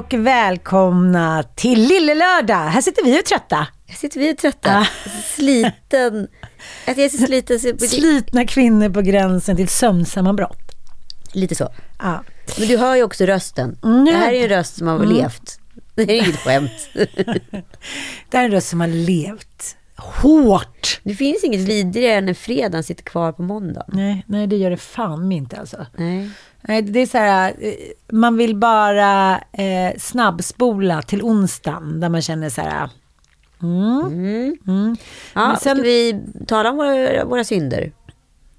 och välkomna till Lille Lördag. Här sitter vi och trötta. Här sitter vi och trötta. Sliten. Att jag är så sliten. Så... Slitna kvinnor på gränsen till sömnsammanbrott. Lite så. Ja. Men du hör ju också rösten. Mm, det här är en röst som har levt. Det är inget skämt. Det här är en röst som har levt hårt. Det finns inget vidrigare än när fredagen sitter kvar på måndag. Nej, nej, det gör det fan inte alltså. Nej. Nej, det är så här, eh, man vill bara eh, snabbspola till onsdagen där man känner så här, mm, Mm. mm. Ja, Men sen- Ska vi tala om våra, våra synder?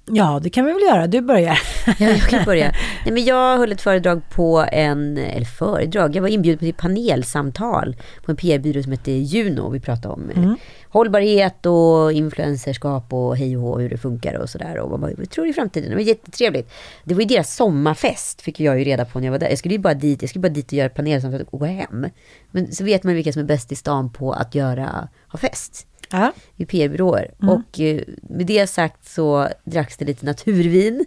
ja, det kan vi väl göra. Du börjar. Ja, jag kan börja. Nej, men jag höll ett föredrag på en, eller föredrag, jag var inbjuden till panelsamtal på en PR-byrå som heter Juno. Vi pratade om eh, hållbarhet och influencerskap och hej och hur det funkar och sådär. Och vad man tror i framtiden. Det var jättetrevligt. Det var ju deras sommarfest, fick jag ju reda på när jag var där. Jag skulle ju bara dit, jag skulle bara dit och göra panelsamtal och gå hem. Men så vet man vilka som är bäst i stan på att göra, ha fest Ja. i PR-byråer. Och eh, med det sagt så dracks det lite naturvin,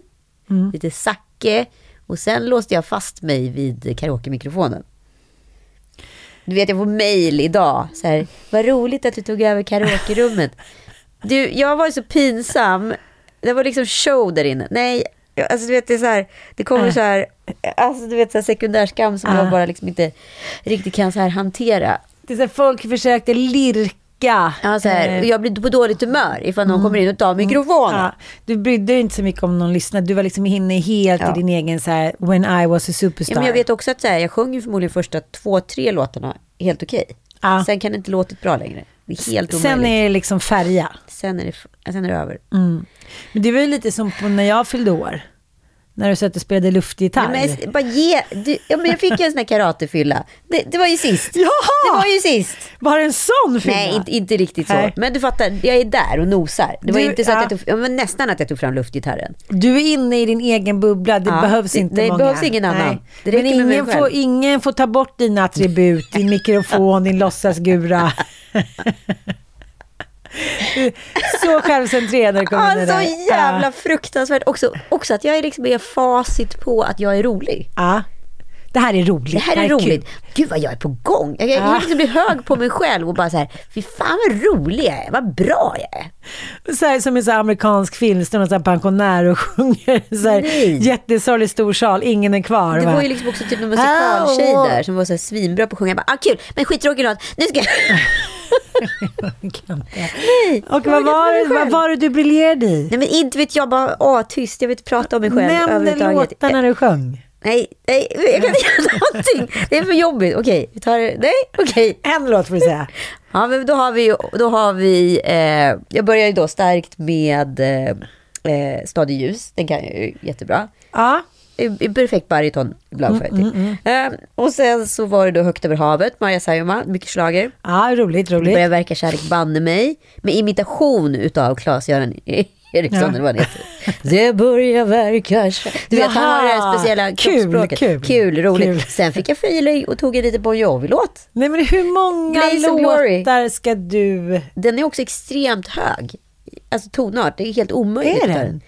lite sake och sen låste jag fast mig vid karaoke-mikrofonen. Du vet, jag får mail idag. Så här, vad roligt att du tog över karaoke-rummet. Du, jag var så pinsam. Det var liksom show där inne. Nej, alltså du vet, det är så här, det kommer så här, alltså du vet, så här sekundärskam som Ah. jag bara liksom inte riktigt kan så här hantera. Det är så här, folk försökte lirka. Ja, så här, eh, och jag blir på dåligt humör ifall någon kommer in och tar mikrofonen. Ja, du brydde dig inte så mycket om någon lyssnade. Du var liksom inne helt Ja. i din egen så här, when I was a superstar. Ja, men jag vet också att så här, jag sjöng ju förmodligen första två, tre låtarna helt okej. Ja. Sen kan det inte låtit bra längre. Det är helt omöjligt. Sen är det liksom färja. sen, är det, sen är det över. Men det var ju lite som när jag fyllde år. När du satt och spelade luftgitarr. Ja, men, bara ge, du, ja, men jag fick ju en sån här karatefylla. Det, det var ju sist. Jaha! Det var ju sist. Var det en sån fylla? Nej, inte, inte riktigt så. Nej. Men du fattar, jag är där och nosar. Det var Du- inte så att ja. jag tog, ja, men nästan att jag tog fram luftgitarren. Du är inne i din egen bubbla. Det Ja, behövs det- inte det många. behövs ingen annan. Det Men ingen får, ingen får ta bort dina attribut. Din mikrofon, din låtsasgura. så självcentrerad när det kommer Ja, in det så där. jävla fruktansvärt. Också, också att jag är liksom är facit på att jag är rolig. Ja. Det här är roligt. Det här är kul. roligt. Gud vad jag är på gång. Jag, jag, Ja. jag liksom blir hög på mig själv och bara så här, fy fan vad rolig jag är, vad bra jag är. Så här, som en så här amerikansk film, står någon så här pensionär och sjunger så här, Nej. jättesorglig stor sal, ingen är kvar. Det va? var ju liksom också typ en musikaltjej och- där som var så här svinbra på att sjunga. Jag bara, ah, kul, men skittråkig låt. Nu ska jag... Och vad var, det, vad var det du briljerade i? Nej men inte vet jag, bara åh, tyst. Jag vill inte prata om mig själv Nämn överhuvudtaget. låtarna du sjöng. Nej, nej, jag kan inte göra någonting. Det är för jobbigt. Okej, vi tar det. Nej, okej. En låt får du säga. Ja, men då har vi, då har vi eh, jag börjar ju då starkt med eh, eh, Stad i ljus. Den kan jag ju jättebra. Ja. i- perfekt bariton ibland får jag Mm, till. Eh, och sen så var det då Högt över havet, Maja Saijonmaa, mycket slager. Ja, roligt, roligt. Börjar verka kärlek banne mig. Med imitation utav Claes-Göran Eriksson Ja. eller vad han heter. Det börjar verka. Du vet, han har det här speciella kul, kul. kul, roligt. Kul. Sen fick jag feeling och tog en liten Bon Jovi-låt. Nej, men hur många Blaze låtar ska du... Den är också extremt hög. Alltså tonart, det är helt omöjligt. Är den?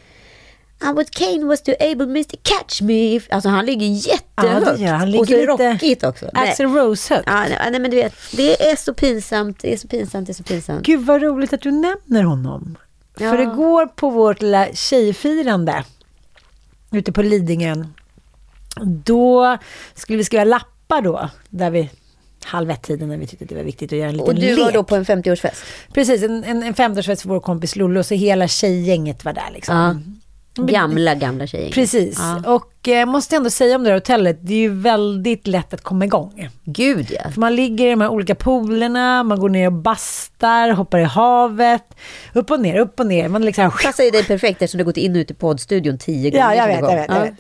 And what Kane was to able Mr. Catch Me. Alltså han ligger jättehögt. Ja, han. Han och så ligger lite rockigt också. Axl Rose högt. Ja, nej, nej, men du vet, det är så pinsamt, det är så pinsamt, det är så pinsamt. Gud vad roligt att du nämner honom. Ja. För igår på vårt lilla tjejfirande ute på Lidingön, då skulle vi skriva lappar då, där vi halv ett-tiden när vi tyckte det var viktigt att göra en liten Och du lek. var då på en 50-årsfest? Precis, en, en, en 50-årsfest för vår kompis Lollo, så hela tjejgänget var där liksom. Ja. Gamla, gamla tjejer. Precis, Ja. och eh, måste ändå säga om det här hotellet, det är ju väldigt lätt att komma igång. Gud ja. För man ligger i de här olika poolerna, man går ner och bastar, hoppar i havet, upp och ner, upp och ner. Man liksom... Passar ju dig perfekt eftersom du har gått in och ut i poddstudion tio gånger. Ja, jag som vet, jag vet, jag Ja. vet.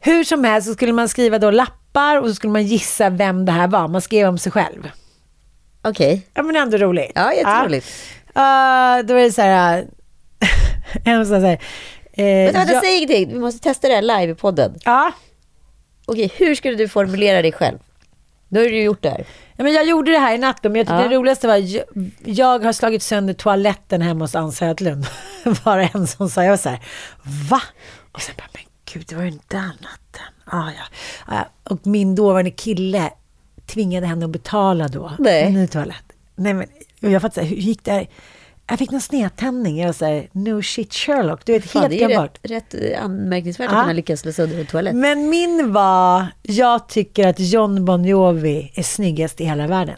Hur som helst så skulle man skriva då lappar och så skulle man gissa vem det här var. Man skrev om sig själv. Okej. Ja, men ändå roligt. Ja, jätteroligt. Ja. Uh, då är det så här... äh, en sån här... Eh, Vänta, vänta, jag- säg ingenting. Vi måste testa det här live i podden. Ja, Okej, hur skulle du formulera dig själv? Då har du gjort det här. Ja, men jag gjorde det här i natt men jag tyckte Ja. det roligaste var jag, jag har slagit sönder toaletten hemma hos Ann Södlund. Bara en som sa, jag var så här, va? Och sen bara, men gud, det var ju den där natten. Ah, ja. Ah, och min dåvarande kille tvingade henne att betala då. Nej. En ny toalett. Nej, men jag fattade, hur gick det här? Jag fick någon snedtändning. Jag var så här, no shit Sherlock. Du vet, Fan, helt det är rätt, rätt anmärkningsvärt Ja. att kunna lyckas slå sönder en toalett. Men min var, jag tycker att John Bon Jovi är snyggast i hela världen.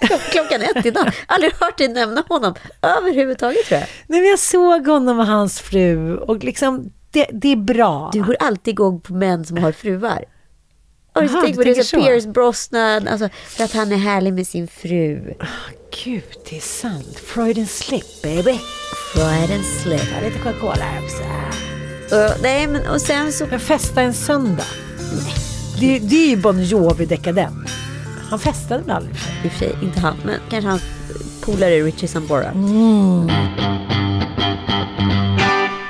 Klockan ett idag. Aldrig hört dig nämna honom överhuvudtaget tror jag. Nej, men jag såg honom och hans fru och liksom, det, det är bra. Du går alltid igång på män som har fruar. Har du Aha, tänker Så så. Pierce Brosnan, alltså, för att han är härlig med sin fru. Gud, det är sant. Freud and slip, baby. Fried and slip. Ja, lite Coca-Cola här också. Och, nej, men, och sen så... Men festa en söndag. Det, det är ju Bon Jovi dekadent. Han festade väl aldrig? I och för sig, inte han, men kanske hans polare Richie Sambora. Mm.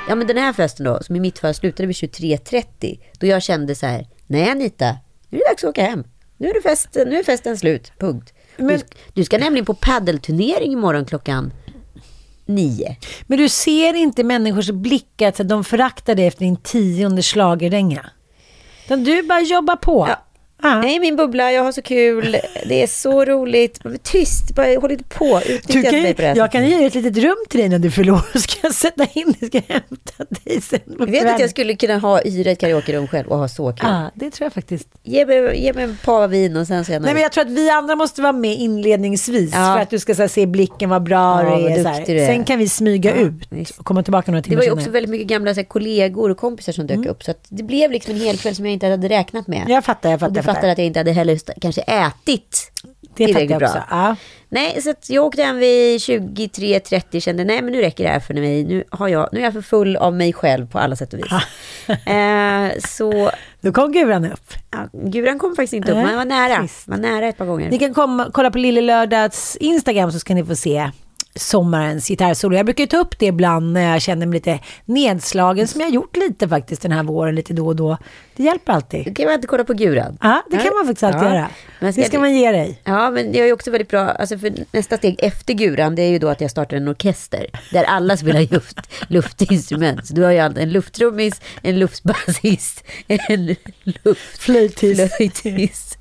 Ja, men den här festen då, som i mitt fall slutade vid 23.30, då jag kände så här, nej Anita, nu är det dags att åka hem. Nu är, fest, nu är festen slut, punkt. Men- Du, du ska nämligen på paddelturnering imorgon klockan nio. Men du ser inte människors blickar att de föraktar dig efter din tionde schlagerdänga. Utan du bara jobbar på. Ja. Ja. Nej, min bubbla, jag har så kul, det är så roligt. Tyst, bara håll inte på, utnyttja kan, mig på det jag kan sättet. ge ett litet rum till dig när du förlorar. Ska jag sätta in dig? Ska jag hämta dig sen Jag vet att jag skulle kunna ha, hyra ett karaokerum själv och ha så kul. Ja, det tror jag faktiskt. Ge, mig, ge mig en par vin och sen så är jag Nej, men jag tror att vi andra måste vara med inledningsvis Ja. för att du ska här, se blicken vad bra Ja, du är. vad du är. Sen kan vi smyga Ja, ut visst. och komma tillbaka några Det timmar var ju också väldigt mycket gamla här, kollegor och kompisar som dök Mm. upp. Så det blev liksom en hel kväll som jag inte hade räknat med. Jag fattar, jag fattar. Fattar att jag inte hade heller kanske ätit det tillräckligt bra. också. Ja. Nej, så jag åkte hem vid 23.30 kände nej men nu räcker det här för mig. Nu, har jag, nu är jag för full av mig själv på alla sätt och vis. eh, så Då kom guran upp. ja, Guran kom faktiskt inte upp, men var nära. trist. Var nära ett par gånger. Ni kan komma, kolla på Lille Lördags Instagram så ska ni få se sommarens gitarrsolo. Jag brukar ju ta upp det ibland när jag känner mig lite nedslagen, som jag har gjort lite faktiskt den här våren, lite då och då. Det hjälper alltid. Då kan man inte kolla på Guran. Ja, det kan man faktiskt alltid Ja. göra. Men ska Det ska vi- man ge dig. Ja, men det är också väldigt bra, alltså för nästa steg efter Guran, det är ju då att jag startar en orkester, där alla spelar luft, luftinstrument. Så du har ju en lufttrummis, en luftbasist, en Flöjtist. luftflöjtist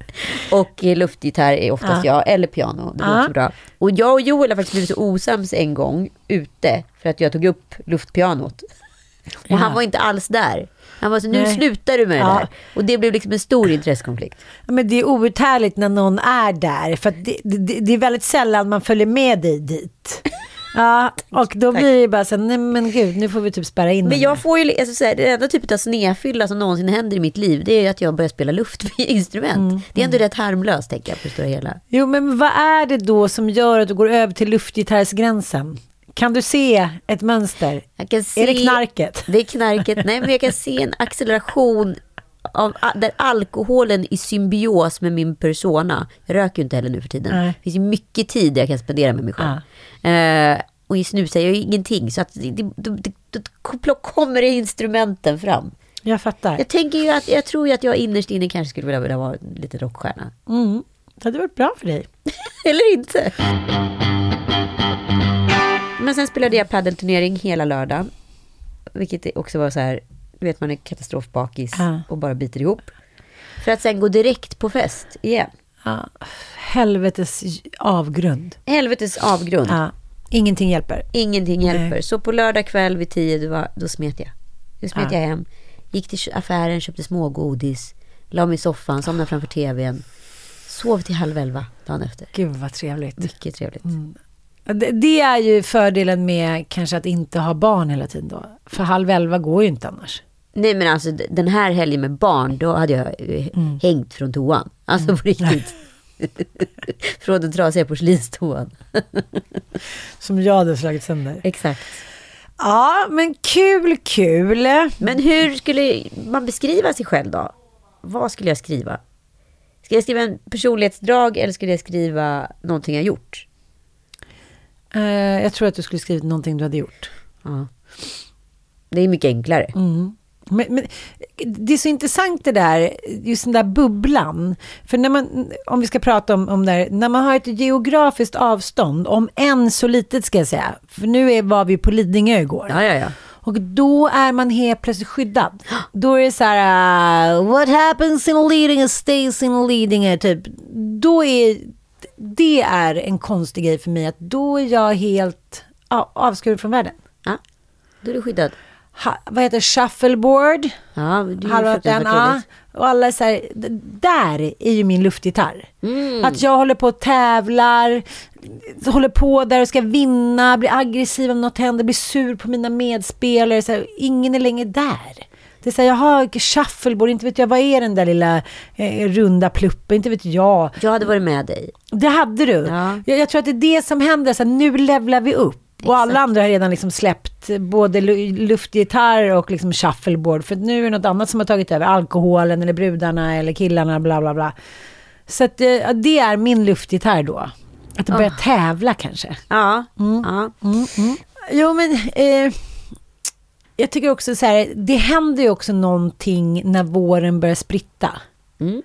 och eh, luftgitarr är oftast Ja. jag, eller piano. Det Ja. låter bra. Och jag och Joel har faktiskt blivit så osams en gång ute, för att jag tog upp luftpianot. Och Ja. han var inte alls där. Han var så, nu Nej. slutar du med det Ja. där. Och det blev liksom en stor intressekonflikt. Ja, Men det är outhärdligt när någon är där, för det, det, det är väldigt sällan man följer med dig dit. Ja, och då blir det bara så här, nej men gud, nu får vi typ spärra in Men jag får ju, alltså, så här, det enda typet av snedfylla som någonsin händer i mitt liv, det är ju att jag börjar spela luftinstrument. Mm, det är ändå rätt harmlöst, tänker jag, på det stora hela. Jo, men vad är det då som gör att du går över till luftgitarrsgränsen? Kan du se ett mönster? Se, Är det knarket? Det är knarket. Nej, men jag kan se en acceleration av där alkoholen i symbios med min persona. Jag röker ju inte heller nu för tiden. Nej. Det finns ju mycket tid jag kan spendera med mig själv. Eh, och i snusar jag ju ingenting. Så att det, det, det, det, kommer instrumenten fram. Jag fattar. Jag tänker ju att, jag tror ju att jag innerst inne kanske skulle vilja, vilja vara lite rockstjärna. Mm. Det hade varit bra för dig. Eller inte. Men sen spelade jag paddelturnering hela lördagen. Vilket också var så här, du vet man är katastrofbakis Ja. och bara biter ihop. För att sen gå direkt på fest igen. Ja. Helvetes avgrund. Helvetes avgrund. Ja. Ingenting hjälper. Ingenting hjälper. Nej. Så på lördag kväll vid tio, då, var, då smet jag. Då smet Ja. jag hem. Gick till affären, köpte smågodis. La mig i soffan, somnade framför tvn. Sov till halv elva dagen efter. Gud vad trevligt. Mycket trevligt. Det, det är ju fördelen med kanske att inte ha barn hela tiden då. För halv elva går ju inte annars. Nej men alltså den här helgen med barn, då hade jag eh, Mm. hängt från toan. Alltså på riktigt. från den trasiga porslinstoan. Som jag hade slagit sönder. Exakt. Ja, men kul, kul. Men hur skulle man beskriva sig själv då? Vad skulle jag skriva? Ska jag skriva en personlighetsdrag eller skulle jag skriva någonting jag gjort? Eh, jag tror att du skulle skrivit någonting du hade gjort. Ja. Det är mycket enklare. Mm. Men, men det är så intressant det där, just den där bubblan. För när man, om vi ska prata om, om det här, när man har ett geografiskt avstånd, om än så litet ska jag säga, för nu är, var vi på Lidingö igår. Ja, ja, ja. Och då är man helt plötsligt skyddad. Då är det så här, uh, what happens in Lidingö stays in Lidingö, typ. Då är, det är en konstig grej för mig, att då är jag helt avskuren från världen. ja. Då är du skyddad. Ha, vad heter shuffleboard? Ja, Halva den, ja. Och alla är så här, där är ju min luftgitarr. Mm. Att jag håller på och tävlar, håller på där och ska vinna, blir aggressiv om något händer, blir sur på mina medspelare. Så här, ingen är längre där. Det är så här, jag har shuffleboard, inte vet jag, vad är den där lilla eh, runda pluppen, inte vet jag. Jag hade varit med dig. Det hade du. Ja. Jag, jag tror att det är det som händer, så här, nu levlar vi upp. Och alla andra har redan liksom släppt både lu- luftgitarr och liksom shuffleboard. För nu är det något annat som har tagit över. Alkoholen eller brudarna eller killarna, bla bla bla. Så att, eh, det är min luftgitarr då. Att börja tävla kanske. Ja. ja. Jo men, eh, jag tycker också så här, det händer ju också någonting när våren börjar spritta. Mm.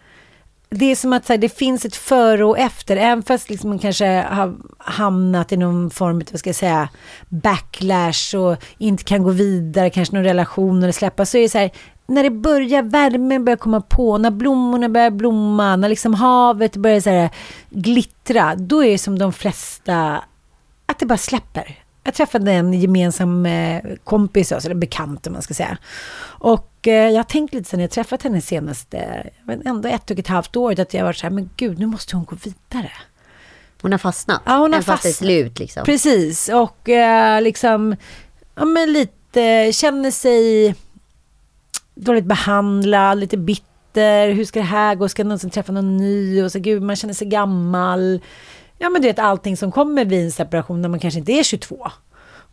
Det är som att så här, det finns ett före och efter, även fast liksom man kanske har hamnat i någon form av, vad ska jag säga, backlash och inte kan gå vidare, kanske någon relation eller släppa, så är det så här, när det börjar, värmen börjar komma på, när blommorna börjar blomma, när liksom havet börjar så här, glittra, då är det som de flesta, att det bara släpper. Jag träffade en gemensam eh, kompis, alltså, eller bekant om man ska säga. Och eh, jag har tänkt lite sen jag träffat henne senaste, men ändå ett och ett halvt år, att jag var så här, men gud, nu måste hon gå vidare. Hon har fastnat. Ja, hon har Även fast det är fastnat. slut liksom. Precis, och eh, liksom, ja men lite, känner sig dåligt behandlad, lite bitter, hur ska det här gå, ska någonsin träffa någon ny, och så gud, man känner sig gammal. Ja men du vet allting som kommer vid en separation när man kanske inte är 22.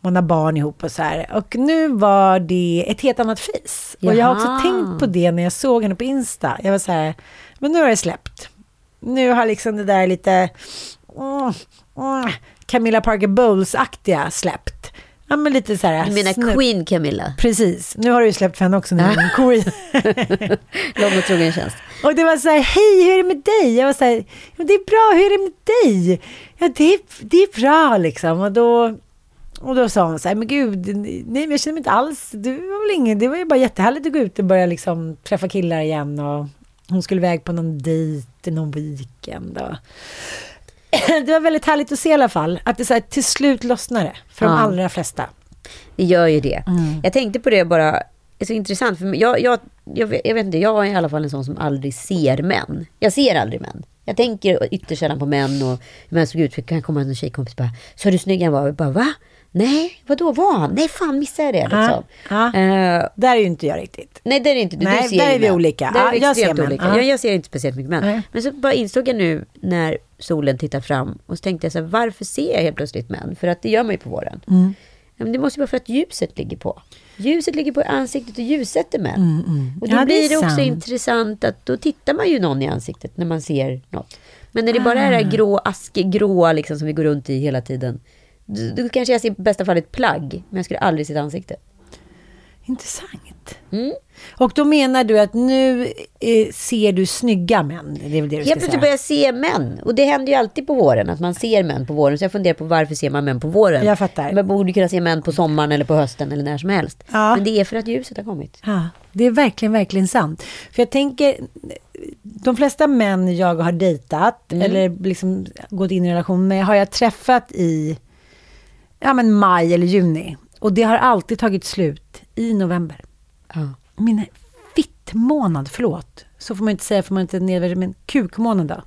Man har barn ihop och så här. Och nu var det ett helt annat face. Och jag har också tänkt på det när jag såg henne på Insta. Jag var så här, men nu har det släppt. Nu har liksom det där lite mm, mm, Camilla Parker Bowles-aktiga släppt. Ja men lite så här. Du menar snupp- Queen Camilla? Precis, nu har du ju släppt för henne också. Nu, Queen. Lång och trogen tjänst. Och det var så här, hej hur är det med dig? Jag var så här, det är bra, hur är det med dig? Ja det är, det är bra liksom. Och då, och då sa hon så här, men gud, nej jag känner mig inte alls, det var väl inget, det var ju bara jättehärligt att gå ut och börja liksom träffa killar igen. Och hon skulle iväg på någon dejt någon weekend. Och det var väldigt härligt att se i alla fall, att det så här, till slut lossnade för de Ja. allra flesta. Det gör ju det. Mm. Jag tänkte på det bara, det är så intressant. För jag, jag, jag, vet, jag vet inte, jag är i alla fall en sån som aldrig ser män. Jag ser aldrig män. Jag tänker ytterst sällan på män och hur män såg ut. För det kan komma en tjejkompis och bara, så du snygg? Jag bara, bara, va? Nej, vadå, var han? Nej, fan missade jag det liksom. Ja, ja. Eh, Där är ju inte jag riktigt. nej, där är inte du. Nej, du ser där är vi män. olika. Där är Ja, vi jag ser olika. Ja. Jag, jag ser inte speciellt mycket män. Nej. Men så bara insåg jag nu när solen tittar fram och så tänkte jag så här, varför ser jag helt plötsligt män? För att det gör man ju på våren. Mm. Ja, men det måste ju vara för att ljuset ligger på. Ljuset ligger på ansiktet och ljussätter män. Och då Mm, Ja, det är blir det också sant. intressant att då tittar man ju någon i ansiktet när man ser något. Men när det bara är Ah. det här grå, aske, gråa liksom som vi går runt i hela tiden. Då, kanske jag ser i bästa fall ett plagg, men jag skulle aldrig se ett ansikte. Intressant. Mm. Och då menar du att nu eh, ser du snygga män? Det är väl det du ska plötsligt börjar jag se män. Och det händer ju alltid på våren, att man ser män på våren. Så jag funderar på varför ser man män på våren? Jag fattar. Man borde kunna se män på sommaren eller på hösten eller när som helst. Ja. Men det är för att ljuset har kommit. Ja, det är verkligen, verkligen sant. För jag tänker, de flesta män jag har dejtat Mm. eller liksom gått in i relation med har jag träffat i ja, men maj eller juni. Och det har alltid tagit slut i november. Ja. Min fittmånad, förlåt. Så får man inte säga, får man inte nedvärderande, men kukmånad då.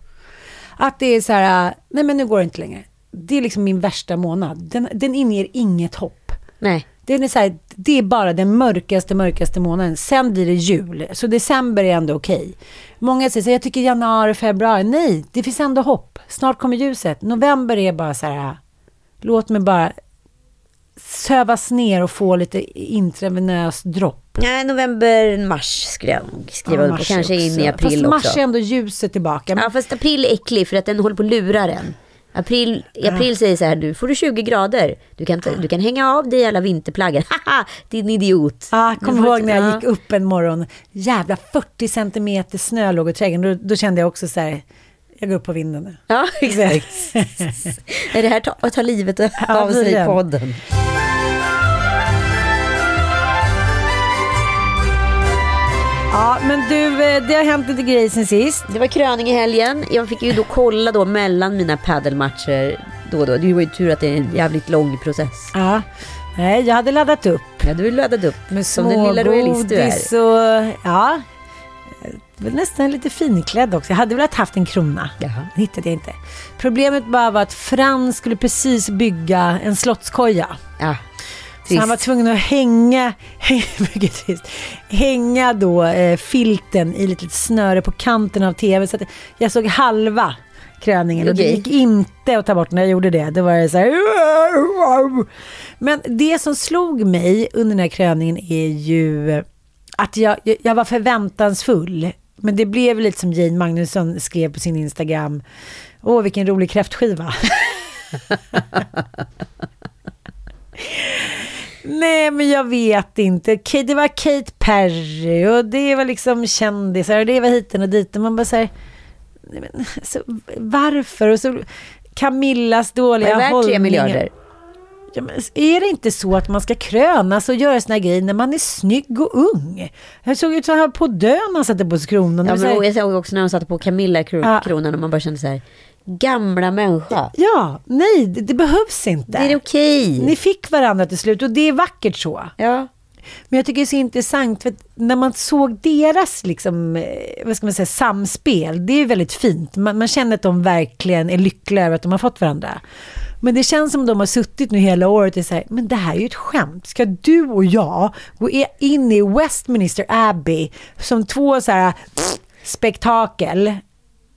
Att det är så här, nej men nu går det inte längre. Det är liksom min värsta månad. Den, den inger inget hopp. Nej. Den är så här, det är bara den mörkaste, mörkaste månaden. Sen blir det jul. Så december är ändå okej. Många säger så här, jag tycker januari, februari. Nej, det finns ändå hopp. Snart kommer ljuset. November är bara så här, låt mig bara sövas ner och få lite intravenös dropp. Nej, november, mars skulle jag skriva Ja, under på. mars Kanske in också. i april Fast mars också. är ändå ljuset tillbaka. Men, Ja, fast april är äcklig för att den håller på att lura en. April, i april säger så här, nu får du 20 grader. Du kan, ta, du kan hänga av dig alla vinterplaggen. Haha, din idiot. Ja, Du kom ihåg när jag ja. gick upp en morgon. Jävla 40 centimeter snö låg i trädgården. Då, då kände jag också så här, jag går upp på vinden nu. Ja, exakt. är det här ta, ta livet av Ja, sig i podden? Ja, men du, eh, det har hänt lite grejer sen sist. Det var kröning i helgen. Jag fick ju då kolla då mellan mina paddelmatcher då och då. Det var ju tur att det är en jävligt lång process. Ja. Nej, jag hade laddat upp Ja, du laddat upp. med Som den lilla royalist du är. smågodis och ja, nästan lite finklädd också. Jag hade velat haft en krona. Jaha. Det hittade jag inte. Problemet bara var att Frans skulle precis bygga en slottskoja. Ja, Så han var tvungen att hänga, mycket trist, hänga då eh, filten i lite snöre på kanten av tv. Så att jag såg halva kröningen och det gick inte att ta bort när jag gjorde det. Det var det så här. Men det som slog mig under den här kröningen är ju att jag- jag var förväntansfull. Men det blev lite som Jane Magnusson skrev på sin Instagram. Åh, vilken rolig kräftskiva. Nej, men jag vet inte. Det var Kate Perry och det var liksom kändisar och det var hiten och dit. Och man bara så här, men, så, varför? Och så Camillas Var dåliga det värt tre miljarder? Ja, är det inte så att man ska krönas och göra såna här grejer när man är snygg och ung? Jag såg ut så här på dö när man satte på sig kronan. Ja, men jag såg också när de satte på Camilla kro- Ja. kronan och man bara kände så här, gamla människa. ja, nej, det, det behövs inte. Det är okej. Ni fick varandra till slut och det är vackert så. Ja. Men jag tycker det är så intressant för när man såg deras liksom, eh, vad ska man säga, samspel, det är väldigt fint. Man, man känner att de verkligen är lyckliga över att de har fått varandra. Men det känns som de har suttit nu hela året och säger, men det här är ju ett skämt. Ska du och jag gå in i Westminster Abbey som två så här pff, spektakel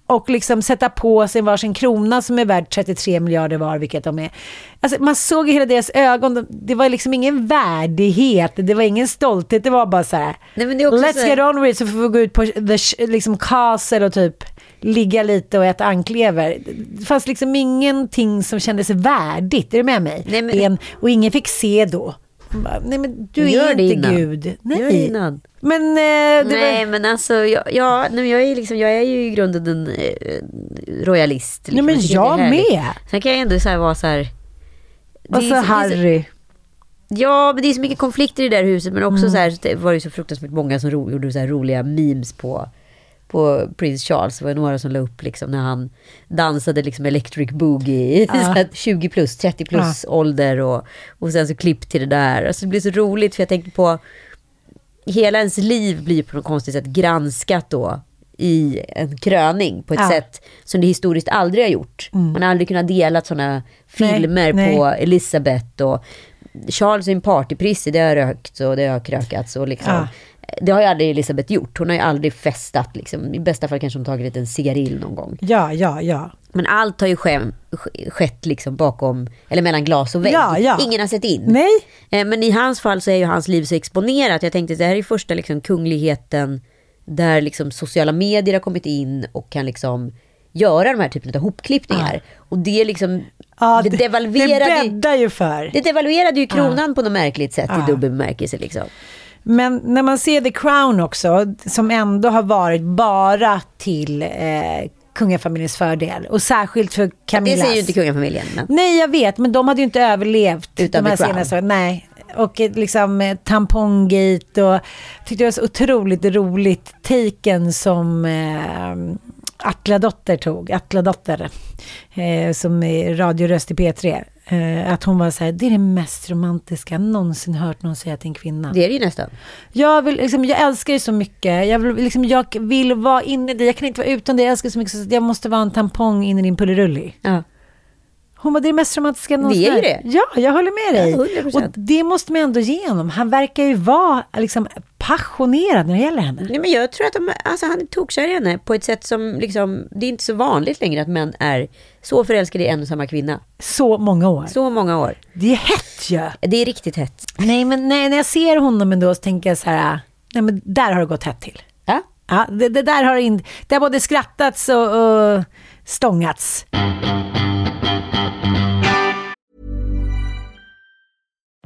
och liksom sätta på sig varsin krona som är värd 33 miljarder var, vilket de är. Alltså, man såg i hela deras ögon, de- det var liksom ingen värdighet, det var ingen stolthet, det var bara så här. Nej, Let's så här- get on with it så får vi gå ut på the liksom castle och typ ligga lite och äta anklever. Det fanns liksom ingenting som kändes värdigt, är du med mig? Nej, men- En, och ingen fick se då. Bara, Nej men du Gör är inte innan. Gud. Nej. innan. Men eh, Nej, var... men alltså, jag, ja, nej, jag, är liksom, jag är ju i grunden en eh, royalist. Nej men jag härligt. med. Sen kan jag ändå så här vara så här... Och så Harry. Ja, men det är så mycket konflikter i det där huset. Men också Mm. så här, det var ju så fruktansvärt många som ro, gjorde så här roliga memes på, på Prince Charles. Det var några som la upp liksom när han dansade liksom electric boogie. Ja. Så här 20 plus, 30 plus ålder och, och sen så klipp till det där. Alltså det blir så roligt för jag tänker på hela ens liv blir på något konstigt sätt granskat då i en kröning på ett Ja. sätt som det historiskt aldrig har gjort. Man har aldrig kunnat dela sådana filmer nej. på Elisabeth och Charles är en partyprisse, det har rökt och det har krökats och liksom. Ja. Det har ju aldrig Elisabeth gjort. Hon har ju aldrig festat liksom. I bästa fall kanske hon tagit en cigarill någon gång. Ja, ja, ja. Men allt har ju ske, sk- skett liksom bakom, eller mellan glas och vägg. Ja, ja. Ingen har sett in. Nej. Eh, Men i hans fall så är ju hans liv så exponerat. Jag tänkte att det här är första liksom kungligheten där liksom sociala medier har kommit in och kan liksom göra de här typen av hopklippningar. Och det liksom, Ja, det, det devalverade, det, bäddar ju för. det devalverade ju kronan på något märkligt sätt i dubbel bemärkelse liksom. Men när man ser The Crown också, som ändå har varit bara till eh, kungafamiljens fördel. Och särskilt för Det Camillas. säger ju inte kungafamiljen. Men. Nej, jag vet, men de hade ju inte överlevt Utan de här The Crown. senaste. Nej. Och eh, liksom eh, tampongate och tyckte det var så otroligt roligt taken som eh, Atla Dotter tog, Atla Dotter, eh, som är radioröst i P3. Eh, att hon var så här, det är det mest romantiska jag någonsin hört någon säga till en kvinna. Det är det ju nästan. Jag, vill, liksom, jag älskar dig så mycket. Jag vill, liksom, jag vill vara inne i dig. Jag kan inte vara utan dig. Jag älskar så mycket så jag måste vara en tampong in i din pullerulli. Ja. Hon var det är det mest romantiska någonsin Det är ju hört." det. Ja, jag håller med dig. Ja, 100%. och det måste man ändå ge honom. Han verkar ju vara liksom, passionerad när det gäller henne. Nej, men jag tror att de, alltså, han är tokkär i henne på ett sätt som liksom, det är inte så vanligt längre att män är så förälskade i en och samma kvinna. Så många år. Så många år. Det är hett ju. Det är riktigt hett. Nej, men nej, när jag ser honom ändå så tänker jag så här, nej men där har det gått hett till. Ja. Ja, det, det där har in, det har både skrattats och, och stångats.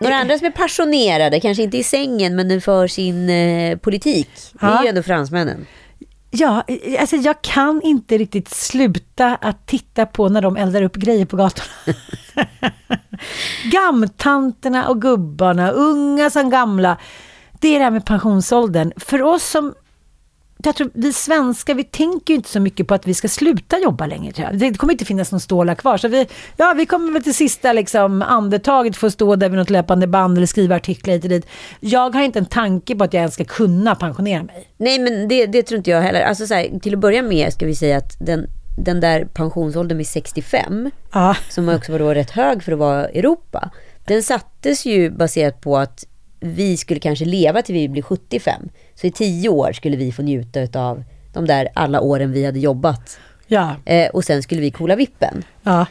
Några andra som är passionerade, kanske inte i sängen, men för sin eh, politik. Det är ju ändå fransmännen. Ja, alltså jag kan inte riktigt sluta att titta på när de eldar upp grejer på gatorna. Gamtanterna och gubbarna, unga som gamla. Det är det här med pensionsåldern. För oss som jag tror vi svenskar, vi tänker ju inte så mycket på att vi ska sluta jobba längre. Tror jag. Det kommer inte finnas någon stålar kvar. Så vi, ja, vi kommer väl till sista liksom, andetaget få stå där vid något löpande band eller skriva artiklar hit och dit. Jag har inte en tanke på att jag ens ska kunna pensionera mig. Nej, men det, det tror inte jag heller. Alltså, så här, till att börja med ska vi säga att den, den där pensionsåldern vid 65, Ja. som också var då rätt hög för att vara Europa, den sattes ju baserat på att vi skulle kanske leva till vi blir 75. Så i tio år skulle vi få njuta av de där alla åren vi hade jobbat. Ja, Eh, och sen skulle vi kola vippen. ja.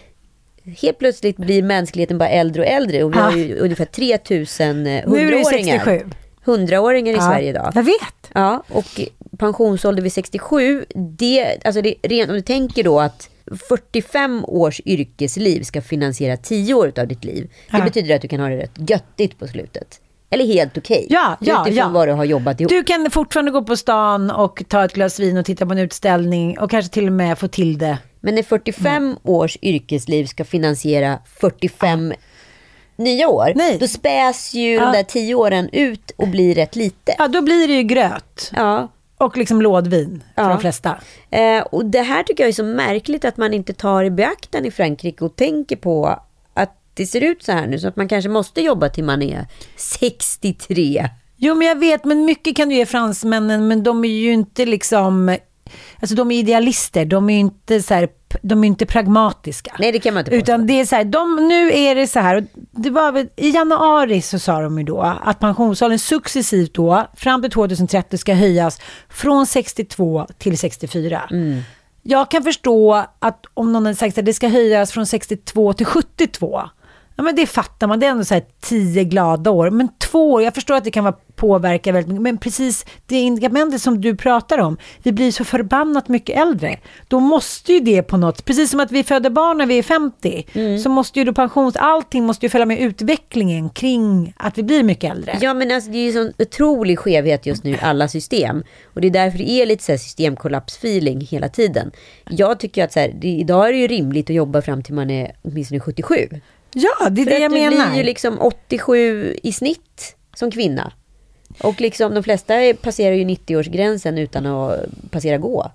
Helt plötsligt blir mänskligheten bara äldre och äldre och vi Ja. har ju ungefär 3000 Nu är det ju hundraåringar. 67. 100-åringar i Ja, Sverige idag. Jag vet. Ja, och pensionsålder vid 67, det, alltså det, rent, om du tänker då att 45 års yrkesliv ska finansiera 10 år av ditt liv. Det betyder att du kan ha det rätt göttigt på slutet. Eller helt okej. Ja, ja, Utifrån ja. vad du har jobbat ihop. Du kan fortfarande gå på stan och ta ett glas vin och titta på en utställning och kanske till och med få till det. Men när 45 års yrkesliv ska finansiera 45 nya år, Nej. då späs ju Ja. de där 10 åren ut och blir rätt lite. Ja, då blir det ju gröt Ja. och liksom lådvin för Ja. de flesta. Eh, och det här tycker jag är så märkligt att man inte tar i beaktan i Frankrike och tänker på det ser ut så här nu, så att man kanske måste jobba till man är 63. Jo, men jag vet, men mycket kan du ge fransmännen, men de är ju inte liksom alltså de är idealister, de är inte så här, de är inte pragmatiska. Nej, det kan man inte påstå. Utan det är så här, de, nu är det så här, och det var väl, i januari så sa de ju då att pensionsåldern successivt då, fram till 2030 ska höjas från 62 till 64. Jag kan förstå att om någon hade sagt att det ska höjas från 62 till 72, Ja, men det fattar man. Det är ändå så här tio glada år. Men två år, jag förstår att det kan vara påverka väldigt mycket. Men precis det incitamentet som du pratar om. Vi blir så förbannat mycket äldre. Då måste ju det på något, precis som att vi föder barn när vi är 50. Så måste ju då pensions, allting måste ju följa med utvecklingen kring att vi blir mycket äldre. Ja men alltså det är ju sån otrolig skevhet just nu i alla system. Och det är därför det är lite så här systemkollaps-feeling hela tiden. Jag tycker att så här, det, idag är det ju rimligt att jobba fram till man är åtminstone 77. Ja, det är För det jag att du menar. blir ju liksom 87 i snitt som kvinna. Och liksom de flesta passerar ju 90-årsgränsen utan att passera gå.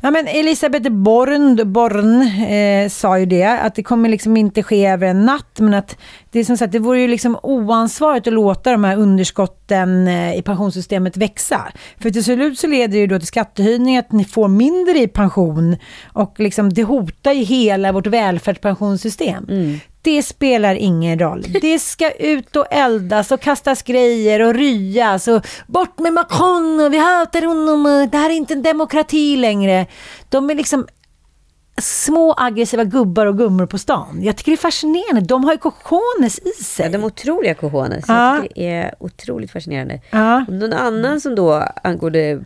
Ja, men Elisabeth Born, Born eh, sa ju det, att det kommer liksom inte ske över en natt, men att det är som sagt, det vore ju liksom oansvarigt att låta de här underskotten eh, i pensionssystemet växa. För till slut så leder det ju då till skattehöjning, att ni får mindre i pension och liksom det hotar ju hela vårt välfärdspensionssystem. Det spelar ingen roll. Det ska ut och eldas och kastas grejer och ryas och bort med Macron och vi hatar honom det här är inte en demokrati längre. De är liksom små aggressiva gubbar och gummor på stan. Jag tycker det är fascinerande. De har ju cojones i sig. Ja, de otroliga cojones. Ja. Jag tycker det är otroligt fascinerande. Ja. Någon annan som då angående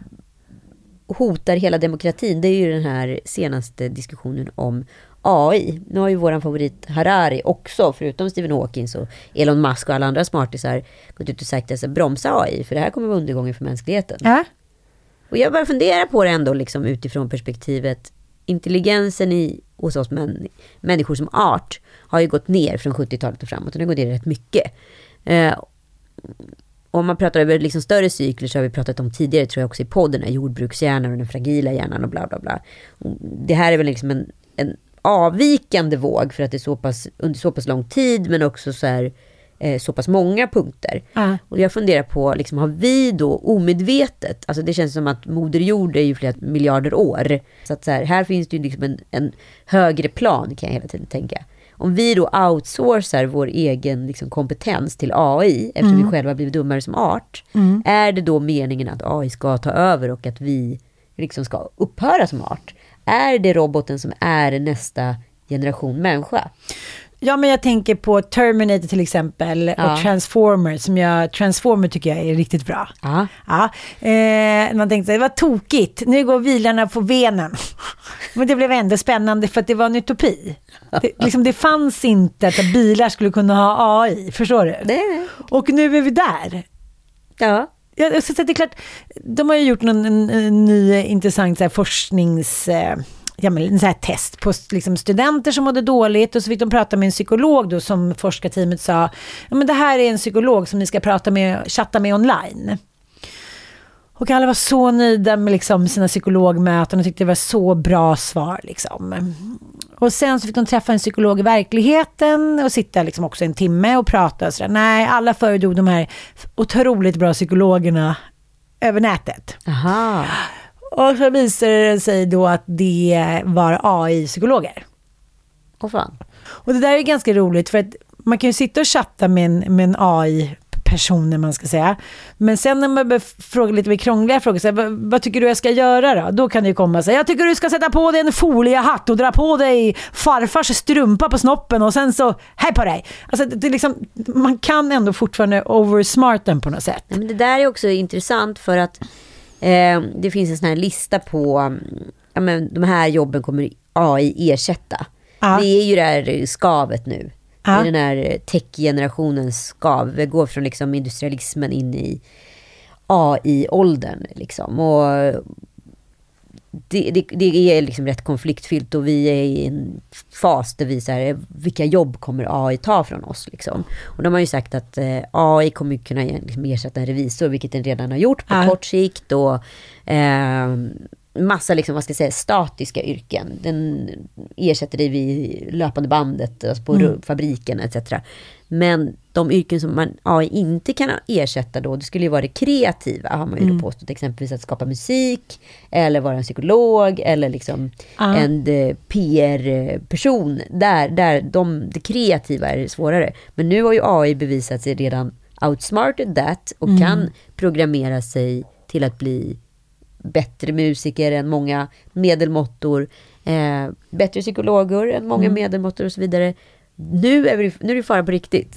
hotar hela demokratin, det är ju den här senaste diskussionen om AI. Nu har ju våran favorit Harari också, förutom Stephen Hawkins och Elon Musk och alla andra smartisar, gått ut och sagt att bromsa AI, för det här kommer vara undergången för mänskligheten. Ja. Och jag bara funderar på det ändå liksom utifrån perspektivet intelligensen i, hos oss män, människor som art har ju gått ner från 70-talet och framåt. Den har gått ner rätt mycket. Eh, om man pratar över liksom större cykler så har vi pratat om tidigare, tror jag också i podden, jordbrukshjärnan och den fragila hjärnan och bla bla bla. Och det här är väl liksom en, en avvikande våg för att det är så pass, under så pass lång tid men också så här eh, så pass många punkter. Ja. Och jag funderar på, liksom, har vi då omedvetet, alltså det känns som att Moder Jord är ju flera miljarder år. Så att så här, här finns det ju liksom en, en högre plan kan jag hela tiden tänka. Om vi då outsourcar vår egen liksom, kompetens till AI, eftersom vi själva blivit dummare som art, är det då meningen att AI ska ta över och att vi liksom ska upphöra som art? Är det roboten som är nästa generation människa? Ja, men jag tänker på Terminator till exempel Ja. och Transformer. Som jag, Transformer tycker jag är riktigt bra. Ja. Ja, eh, man tänkte det var tokigt, nu går vilarna på benen. Men det blev ändå spännande för att det var en utopi. Det, liksom, det fanns inte att bilar skulle kunna ha AI, förstår du? Nej. Och nu är vi där. Ja. Ja, så det är klart, de har ju gjort någon, en, en ny intressant så här, forsknings... Eh, ja, men, en så här test på liksom, studenter som mådde dåligt och så fick de prata med en psykolog då som forskarteamet sa, ja, men det här är en psykolog som ni ska prata med, chatta med online. Och alla var så nöjda med liksom, sina psykologmöten och tyckte det var så bra svar. Liksom. Och sen så fick de träffa en psykolog i verkligheten och sitta liksom också en timme och prata. Och så där. Nej, alla föredrog de här otroligt bra psykologerna över nätet. Aha. Och så visade det sig då att det var AI-psykologer. Fan. Och det där är ganska roligt för att man kan ju sitta och chatta med en, med en AI personer man ska säga. Men sen när man börjar fråga lite mer krångliga frågor, så här, vad, vad tycker du jag ska göra då? Då kan det ju komma så här, jag tycker du ska sätta på dig en foliehatt och dra på dig farfars strumpa på snoppen och sen så, hej på dig! Alltså det, är liksom, man kan ändå fortfarande oversmart den på något sätt. Ja, men det där är också intressant för att eh, det finns en sån här lista på ja, men de här jobben kommer AI ersätta. Ja. Det är ju det här skavet nu. Ja. den här tech-generationens skav. Vi går från liksom industrialismen in i AI-åldern. Liksom. Och det, det, det är liksom rätt konfliktfyllt och vi är i en fas där vi säger vilka jobb kommer AI ta från oss? Liksom. Och de har ju sagt att eh, AI kommer kunna liksom ersätta en revisor, vilket den redan har gjort på Ja. kort sikt. Och, eh, massa liksom, vad ska jag säga, statiska yrken. Den ersätter dig vid löpande bandet, alltså på mm. fabriken etc. Men de yrken som man AI inte kan ersätta då, det skulle ju vara det kreativa, har man ju mm. då påstått. Exempelvis att skapa musik, eller vara en psykolog, eller liksom ah. en eh, PR-person. Där, där de, det kreativa är svårare. Men nu har ju AI bevisat sig redan outsmarted that och mm. kan programmera sig till att bli bättre musiker än många medelmåttor, eh, bättre psykologer än många mm. medelmåttor och så vidare. Nu är, vi, nu är det fara på riktigt.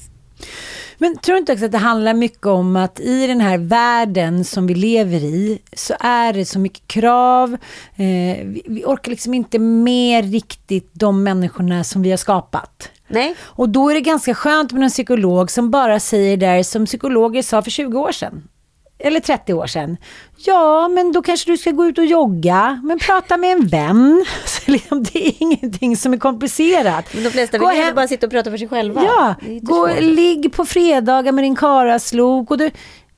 Men tror du inte också att det handlar mycket om att i den här världen som vi lever i så är det så mycket krav. Eh, vi, vi, orkar liksom inte med riktigt de människorna som vi har skapat. Nej. Och då är det ganska skönt med en psykolog som bara säger det som psykologer sa för 20 år sedan eller 30 år sedan. Ja, men då kanske du ska gå ut och jogga, men prata med en vän. Så liksom, det är ingenting som är komplicerat. Men de flesta vill hem... bara sitta och prata för sig själva. Ja, gå, ligg på fredagar med din karaslok och du,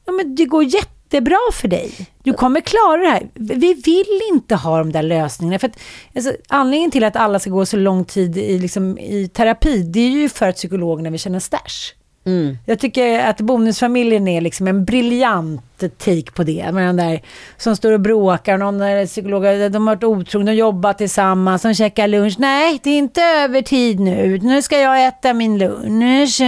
ja, men det går jättebra för dig. Du kommer klara det här. Vi vill inte ha de där lösningarna. För att, alltså, anledningen till att alla ska gå så lång tid i, liksom, i terapi, det är ju för att psykologerna vill känna stash. Mm. Jag tycker att Bonusfamiljen är liksom en briljant take på det. Med den där som står och bråkar, någon är psykolog, de har varit otrogna, de jobbar tillsammans, de käkar lunch. Nej, det är inte övertid nu. Nu ska jag äta min lunch.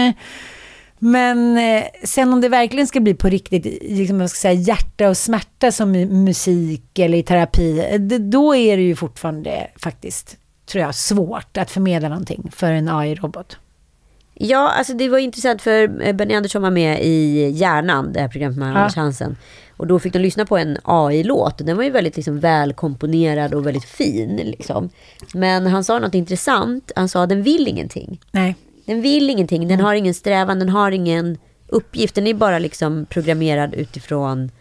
Men eh, sen om det verkligen ska bli på riktigt, liksom, jag ska säga, hjärta och smärta som i musik eller i terapi, då är det ju fortfarande faktiskt, tror jag, svårt att förmedla någonting för en AI-robot. Ja, alltså det var intressant för eh, Benny Andersson var med i Hjärnan, det här programmet med Anders Hansen. Och då fick de lyssna på en AI-låt. Den var ju väldigt liksom välkomponerad och väldigt fin. Liksom. Men han sa något intressant. Han sa att den vill ingenting. Nej. Den vill ingenting. Den har ingen strävan. Den har ingen uppgift. Den är bara liksom programmerad utifrån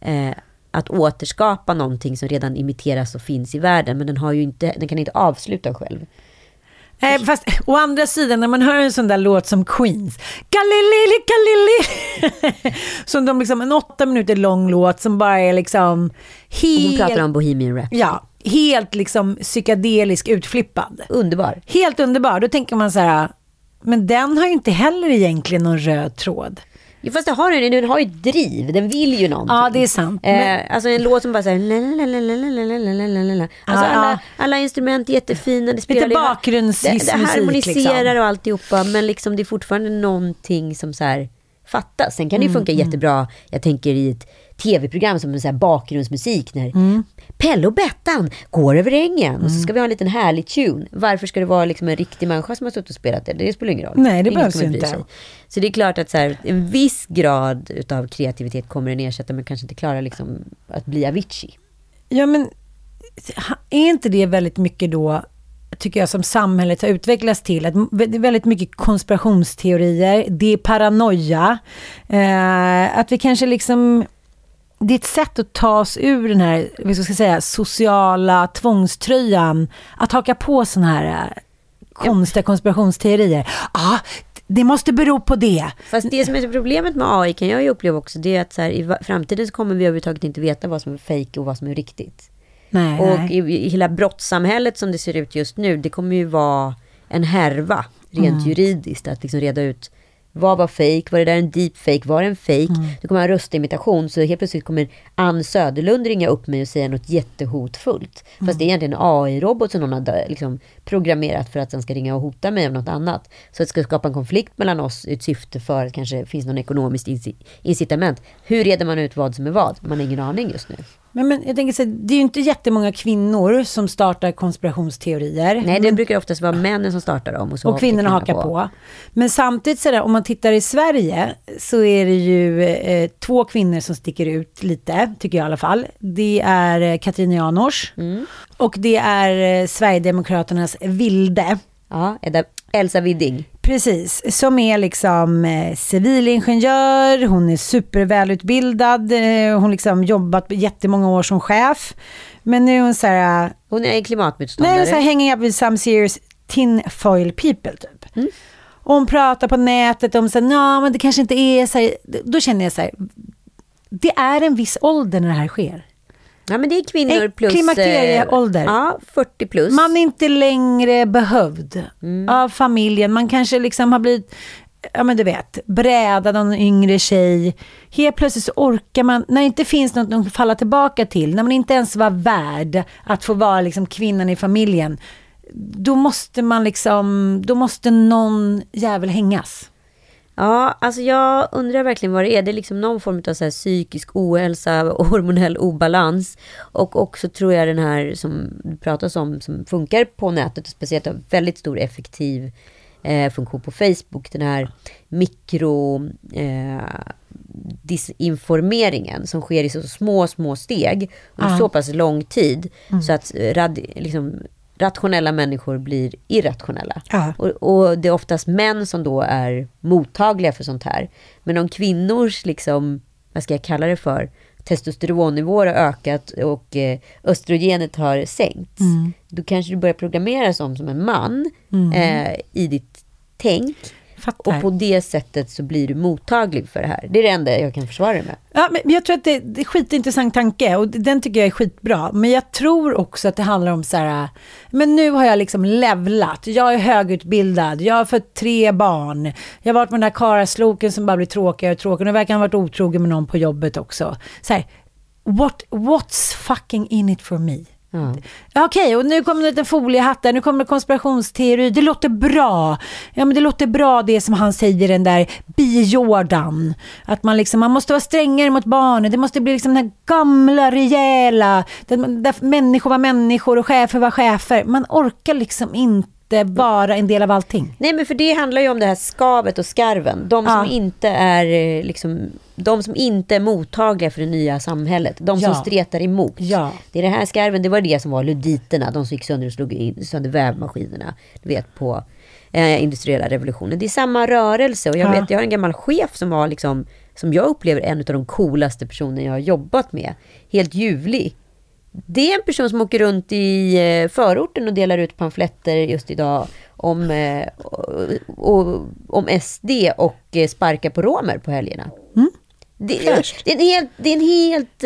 eh, att återskapa någonting som redan imiteras och finns i världen. Men den, har ju inte, den kan inte avsluta själv. Nej, fast å andra sidan när man hör en sån där låt som Queens, Galilili, Galilili, som de liksom, en åtta minuter lång låt som bara är liksom helt... Hon pratar om bohemian rap. Ja, helt liksom psykedelisk utflippad. Underbar. Helt underbar. Då tänker man så här, men den har ju inte heller egentligen någon röd tråd. Jo, fast det har den, den har ju driv, den vill ju någonting. Ja, det är sant. Eh, Alltså en låt som bara såhär... Alltså alla, alla instrument är jättefina. Det spelar Lite bakgrundsmusik. Det, det harmoniserar liksom. och alltihopa, men liksom det är fortfarande någonting som så här fattas. Sen kan det ju funka mm, jättebra, jag tänker i ett tv-program som en så bakgrundsmusik när mm. Pelle och Bettan går över ängen mm. och så mm. ska vi ha en liten härlig tune. Varför ska det vara liksom en riktig människa som har suttit och spelat det? Det spelar ingen roll. Nej, det, behövs inte. Sig. Så det är klart att så här, en viss grad av kreativitet kommer den ersätta, men kanske inte klarar liksom att bli Avicii. Ja, men är inte det väldigt mycket då tycker jag, som samhället har utvecklats till. Att det är väldigt mycket konspirationsteorier, det är paranoia. Eh, att vi kanske liksom det är ett sätt att ta oss ur den här, vad ska jag säga, sociala tvångströjan. Att haka på sådana här äh, konstiga konspirationsteorier. ah, det måste bero på det. Fast det som är problemet med AI kan jag ju uppleva också, det är att så här, i framtiden så kommer vi överhuvudtaget inte veta vad som är fejk och vad som är riktigt. Nej, och nej. I, i hela brottssamhället som det ser ut just nu, det kommer ju vara en härva rent mm. juridiskt att liksom reda ut vad var fake? Var det där en deepfake? Var det en fake? Mm. Det kommer en röstimitation. Så helt plötsligt kommer Ann Söderlund ringa upp mig och säga något jättehotfullt. Mm. Fast det är egentligen en AI-robot som någon har liksom programmerat för att den ska ringa och hota mig om något annat. Så det ska skapa en konflikt mellan oss i ett syfte för att kanske finns någon ekonomiskt incitament. Hur reder man ut vad som är vad? Man har ingen aning just nu. Men, men jag tänker så det är ju inte jättemånga kvinnor som startar konspirationsteorier. Nej, det men, brukar oftast vara männen som startar dem. Och, och kvinnorna hakar på. på. Men samtidigt, så där, om man tittar i Sverige, så är det ju eh, två kvinnor som sticker ut lite, tycker jag i alla fall. Det är eh, Katrin Janouch mm. och det är eh, Sverigedemokraternas Vilde. Ja, Elsa Widding. Precis, som är liksom eh, civilingenjör, hon är supervälutbildad, eh, hon liksom jobbat jättemånga år som chef. Men nu är hon så här... Eh, hon är klimatmotståndare. Nej, så här, hanging up with some serious tinfoil people typ. Mm. Och hon pratar på nätet om så här, men det kanske inte är så här, Då känner jag så här, det är en viss ålder när det här sker. Ja, men det är kvinnor plus... klimakterieålder. eh, Ja, 40 plus. Man är inte längre behövd Mm. av familjen. Man kanske liksom har blivit, ja men du vet, brädad av en yngre tjej. Helt plötsligt så orkar man, när det inte finns något att falla tillbaka till, när man inte ens var värd att få vara liksom kvinnan i familjen, då måste man liksom, då måste någon jävel hängas. Ja, alltså jag undrar verkligen vad det är. Det är liksom någon form av så psykisk ohälsa och hormonell obalans. Och också tror jag den här som det pratas om, som funkar på nätet och speciellt har väldigt stor effektiv eh, funktion på Facebook. Den här mikro... Eh, disinformeringen som sker i så små, små steg under Ja. så pass lång tid så att rad, liksom, rationella människor blir irrationella. Ja. Och, och det är oftast män som då är mottagliga för sånt här. Men om kvinnors, liksom, vad ska jag kalla det för, testosteronnivåer har ökat och eh, östrogenet har sänkts. Då kanske du börjar programmeras om som en man eh, i ditt tänk. Fattar. Och på det sättet så blir du mottaglig för det här. Det är det enda jag kan försvara det med. Ja, men jag tror att det, det är skitintressant tanke och den tycker jag är skitbra. Men jag tror också att det handlar om så här, men nu har jag liksom levlat. Jag är högutbildad, jag har fått tre barn. Jag har varit med den där karasloken som bara blir tråkigare och tråkigare. Nu verkar han ha varit otrogen med någon på jobbet också. Så här, what, what's fucking in it for me? Ja. Okej, och nu kommer det en liten foliehatt där, nu kommer konspirationsteori. Det låter bra. Ja, men det låter bra det som han säger, den där bi-Jordan. Att man liksom, man måste vara strängare mot barnen. Det måste bli liksom den här gamla, rejäla, där, där människor var människor och chefer var chefer. Man orkar liksom inte vara en del av allting. Nej men för det handlar ju om det här skavet och skarven. De som Ja. inte är eh, liksom, de som inte är mottagliga för det nya samhället. De som Ja. stretar emot. Ja. Det är det här skarven, det var det som var luditerna. De som gick sönder och slog in, sönder vävmaskinerna. Du vet på eh, industriella revolutionen. Det är samma rörelse. Och jag Ja. vet, jag har en gammal chef som var liksom, som jag upplever en av de coolaste personer jag har jobbat med. Helt ljuvlig. Det är en person som åker runt i eh, förorten och delar ut pamfletter just idag om, eh, om SD och eh, sparkar på romer på helgerna. Det, Fräscht. det, är en helt, det är en helt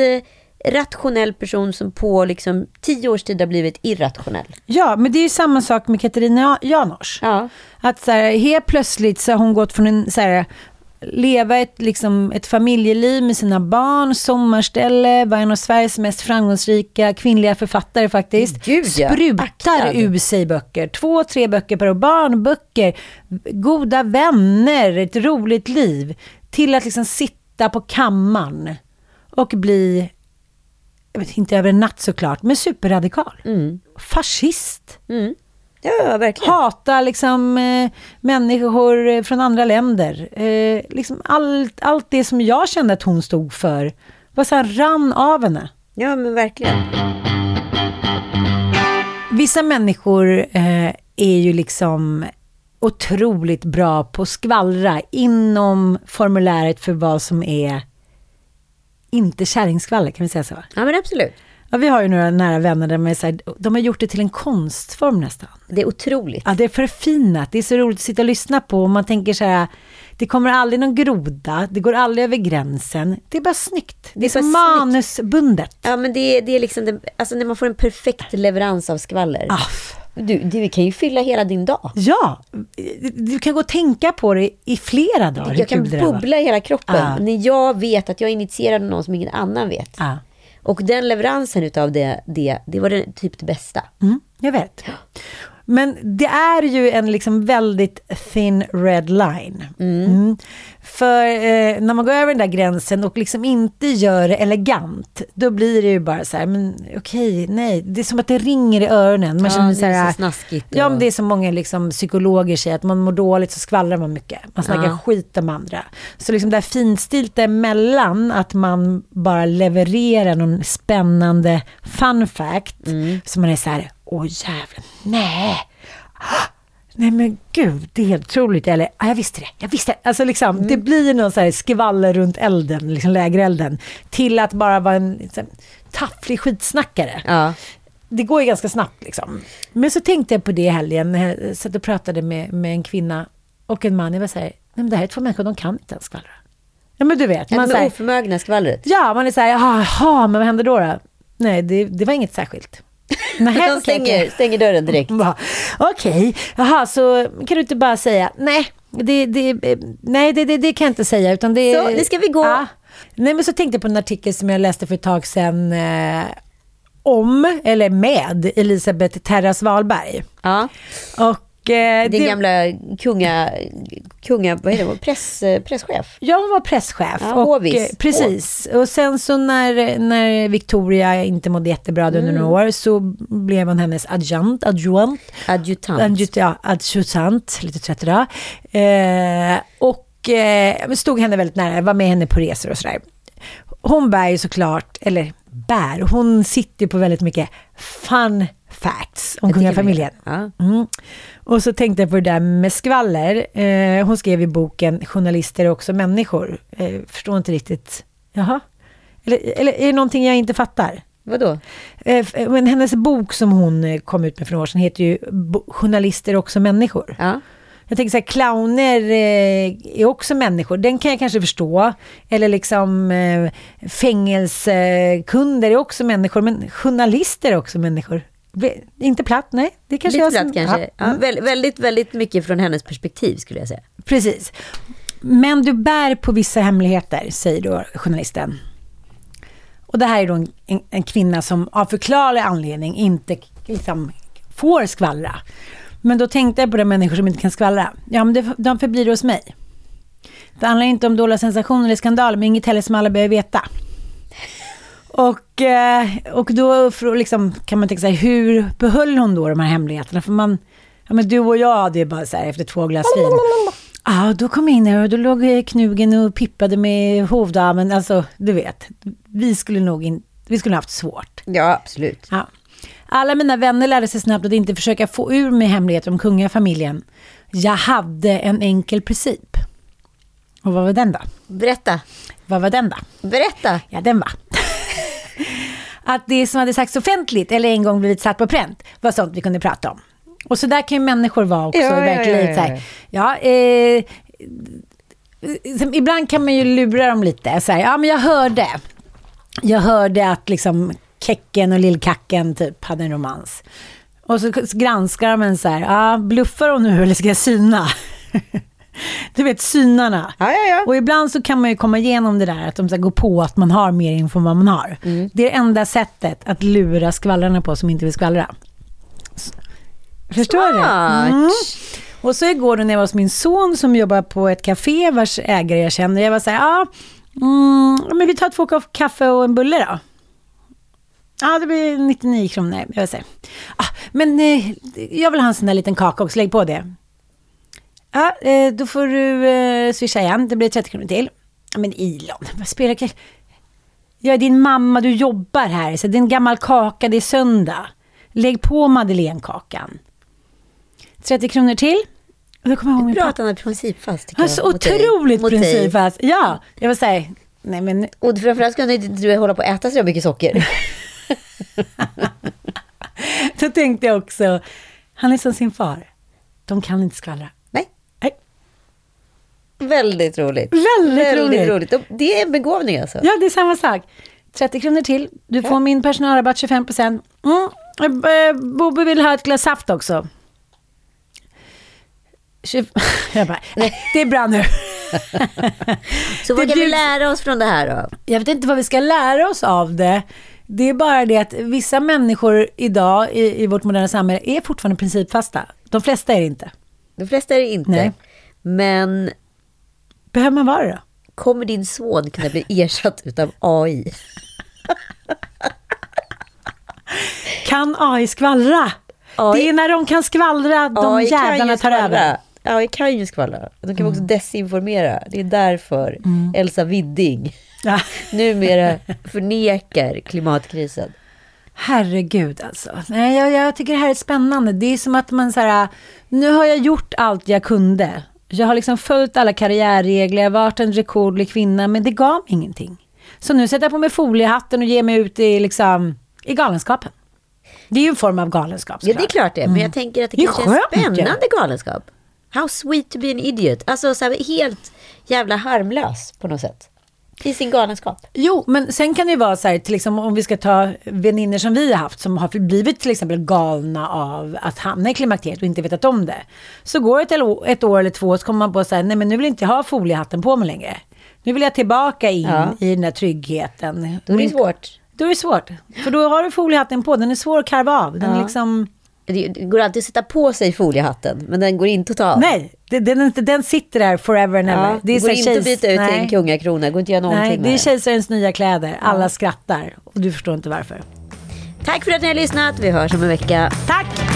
rationell person som på liksom, tio års tid har blivit irrationell. Ja, men det är ju samma sak med Katarina Janouch. Ja. Att så här, helt plötsligt så har hon gått från en så här, leva ett, liksom, ett familjeliv med sina barn, sommarställe, var en av Sveriges mest framgångsrika kvinnliga författare faktiskt. Gud, ja. Sprutar Aktad. ur sig böcker. Två, tre böcker per år. Barnböcker, goda vänner, ett roligt liv. Till att liksom sitta på kammaren och bli, inte över en natt såklart, men superradikal. Mm. Fascist Mm. Ja, verkligen. hata liksom, eh, människor eh, från andra länder. Eh, liksom allt, allt det som jag kände att hon stod för var så här, rann av henne. Ja, men verkligen. Vissa människor eh, är ju liksom otroligt bra på att skvallra inom formuläret för vad som är inte kärringskvaller, kan vi säga så? Ja, men absolut. Ja, vi har ju några nära vänner där man är så här, de har gjort det till en konstform nästan. Det är otroligt. Ja, det är förfinat. Det är så roligt att sitta och lyssna på. Och man tänker så här, det kommer aldrig någon groda, det går aldrig över gränsen. Det är bara snyggt. Det är, är som bara manusbundet. Ja, men det, det är liksom det, alltså när man får en perfekt leverans av skvaller. Aff. Du, du kan ju fylla hela din dag. Ja, du kan gå och tänka på det i flera dagar. Jag kan det bubbla i hela kroppen Ja. när jag vet att jag initierade någon som ingen annan vet. Ja. Och den leveransen utav det, det, det var det, typ det bästa. Mm, jag vet. Men det är ju en liksom väldigt thin red line. Mm. För eh, när man går över den där gränsen och liksom inte gör det elegant, då blir det ju bara så här, men okej, nej. Det är som att det ringer i öronen. Man Ja, känner det så är här, så snaskigt Ja, och- men det är som många liksom, psykologer säger, att man mår dåligt så skvallrar man mycket. Man snackar Ja. skit om andra. Så liksom det här finstilta emellan, att man bara levererar någon spännande fun fact, Mm. så man är så här, åh jävlar, nej. Nej men gud, det är helt otroligt. Eller, ah, jag visste det, jag visste det. Alltså liksom, Mm. det blir någon så här skvaller runt elden, liksom lägerelden, till att bara vara en liksom, tafflig skitsnackare. Ja. Det går ju ganska snabbt liksom. Men så tänkte jag på det i helgen, när jag satt och pratade med, med en kvinna och en man. Jag var så här, nej men det här är två människor, de kan inte ens skvallra. Ja men du vet, Ja, man de är oförmögna skvallret. Ja, man är så här, jaha, men vad händer då? då? Nej, det, det var inget särskilt. Nej, De stänger, stänger dörren direkt. Okej, jaha, så kan du inte bara säga nej, det, det, nej, det, det, det kan jag inte säga. Utan det, Så, nu ska vi gå. Ja. Nej, men så tänkte jag på en artikel som jag läste för ett tag sedan eh, om, eller med, Elisabeth Terras Wahlberg. Ja. Och, eh, Din gamla kunga, kunga vad heter det, press, eh, presschef. Jag var presschef. Ja, och, hovvis. eh, precis. Och sen så när, när Victoria inte mådde jättebra under Mm. några år så blev hon hennes adjunkt, adjunkt. Adjutant. Adjut, ja, adjutant, lite trött idag. Eh, och eh, stod henne väldigt nära, var med henne på resor och sådär. Hon bär ju såklart, eller bär, hon sitter på väldigt mycket fun facts om kungafamiljen. Ja. Mm. Och så tänkte jag på det där med skvaller. Eh, hon skrev i boken Journalister är också människor. Eh, förstår inte riktigt. Jaha? Eller, eller är det någonting jag inte fattar? Vadå? Eh, f- men hennes bok som hon eh, kom ut med för några år sedan heter ju Journalister är också människor. Ja. Jag tänker så här, clowner eh, är också människor. Den kan jag kanske förstå. Eller liksom eh, fängelsekunder är också människor. Men journalister är också människor. Inte platt, nej. Det kanske Lite jag som- platt kanske. Ja, Ja, mm. vä- väldigt, väldigt mycket från hennes perspektiv skulle jag säga. Precis. Men du bär på vissa hemligheter, säger då journalisten. Och det här är då en, en, en kvinna som av förklarlig anledning inte liksom, får skvallra. Men då tänkte jag på de människor som inte kan skvallra. Ja, men det, de förblir hos mig. Det handlar inte om dåliga sensationer eller skandaler, men inget heller som alla behöver veta. Och, eh, och då liksom, kan man tänka sig, hur behöll hon då de här hemligheterna? För man, ja men du och jag, det är bara så här efter två glas vin. Ja, då kom jag in här och då låg knugen och pippade med hovdamen. Alltså, du vet, vi skulle nog in, vi skulle haft svårt. Ja, absolut. Ja. Alla mina vänner lärde sig snabbt att inte försöka få ur mig hemligheter om kungafamiljen. Jag hade en enkel princip. Och vad var den då? Berätta. Vad var den då? Berätta. Ja, den var. Att det som hade sagts offentligt eller en gång blivit satt på pränt var sånt vi kunde prata om. Och så där kan ju människor vara också. Ja, ja, verkligen ja, så ja, ja, eh, ibland kan man ju lura dem lite. Så här, ja, men jag hörde. Jag hörde att liksom Kecken och Lillkacken typ hade en romans. Och så granskar de en så här, ja, bluffar de nu eller ska jag syna? du vet, synarna. Ja, ja, ja. Och ibland så kan man ju komma igenom det där att de ska gå på att man har mer info än vad man har. Mm. Det är det enda sättet att lura skvallrarna på som inte vill skvallra. Förstår du? Mm. Och så igår när jag var hos min son som jobbar på ett café vars ägare jag känner. Jag var så här, ja, mm, men vi tar två kopp kaffe och en bulle då. Ja, det blir 99 kronor. Jag vill säga. Ah, men eh, jag vill ha en sån där liten kaka också, lägg på det. Ja, eh, då får du eh, swisha igen. Det blir 30 kronor till. Men Ilon, vad spelar det Jag är din mamma, du jobbar här. Så det är en gammal kaka, det är söndag. Lägg på Madeleinekakan. 30 kronor till. Då kommer jag ihåg min pappa. han är principfast. Han är så otroligt Mot principfast. Ja, jag vill säga, nej men Och framförallt ska han inte du hålla på att äta så mycket socker. då tänkte jag också, han är som sin far. De kan inte skvallra. Väldigt roligt. Väldigt roligt. roligt. Och Det är en begåvning alltså. Ja, det är samma sak. 30 kronor till. Du får min personalrabatt 25 procent. Mm. eh, Bobbe vill ha ett glas saft också. 20... Jag bara, det är bra nu. Så vad kan vi bjuds- lära oss från det här då? Jag vet inte vad vi ska lära oss av det. Det är bara det att vissa människor idag i, i vårt moderna samhälle är fortfarande principfasta. De flesta är det inte. De flesta är det inte. Nej. Men Behöver man vara då? kommer din son kunna bli ersatt utav AI? Kan AI skvallra? AI Det är när de kan skvallra, de AI jävlarna tar över. AI kan ju skvallra. De kan också desinformera. Det är därför Elsa Widding Ja. numera förnekar klimatkrisen. Herregud alltså. Nej, jag, jag tycker det här är spännande. Det är som att man så här, nu har jag gjort allt jag kunde. Jag har liksom följt alla karriärregler, jag har varit en rekordlig kvinna, men det gav mig ingenting. Så nu sätter jag på mig foliehatten och ger mig ut i, liksom, i galenskapen. Det är ju en form av galenskap Ja, det är såklart. klart det. Men jag tänker att det, Det är kanske är skönt, ja. spännande galenskap. How sweet to be an idiot. Alltså så här, helt jävla harmlös på något sätt. I sin galenskap. Jo, men sen kan det ju vara så här, till exempel om vi ska ta vänner som vi har haft som har blivit till exempel galna av att hamna i klimakteriet och inte vetat om det. Så går det ett, ett år eller två så kommer man på att säga, nej men nu vill jag inte ha foliehatten på mig längre. Nu vill jag tillbaka in Ja. i den där tryggheten. Då är det svårt. Då är det svårt. För då har du foliehatten på, den är svår att karva av. Den Ja. liksom... Det det går alltid att sätta på sig foliehatten, men den går inte att ta av. Nej, det- den, den, den sitter där forever and ever. Ja, det så går inte att kejs- byta ut till en kungakrona, det går inte att göra någonting Nej, det är det. kejsarens nya kläder. Alla skrattar och du förstår inte varför. Tack för att ni har lyssnat, vi hörs om en vecka. Tack!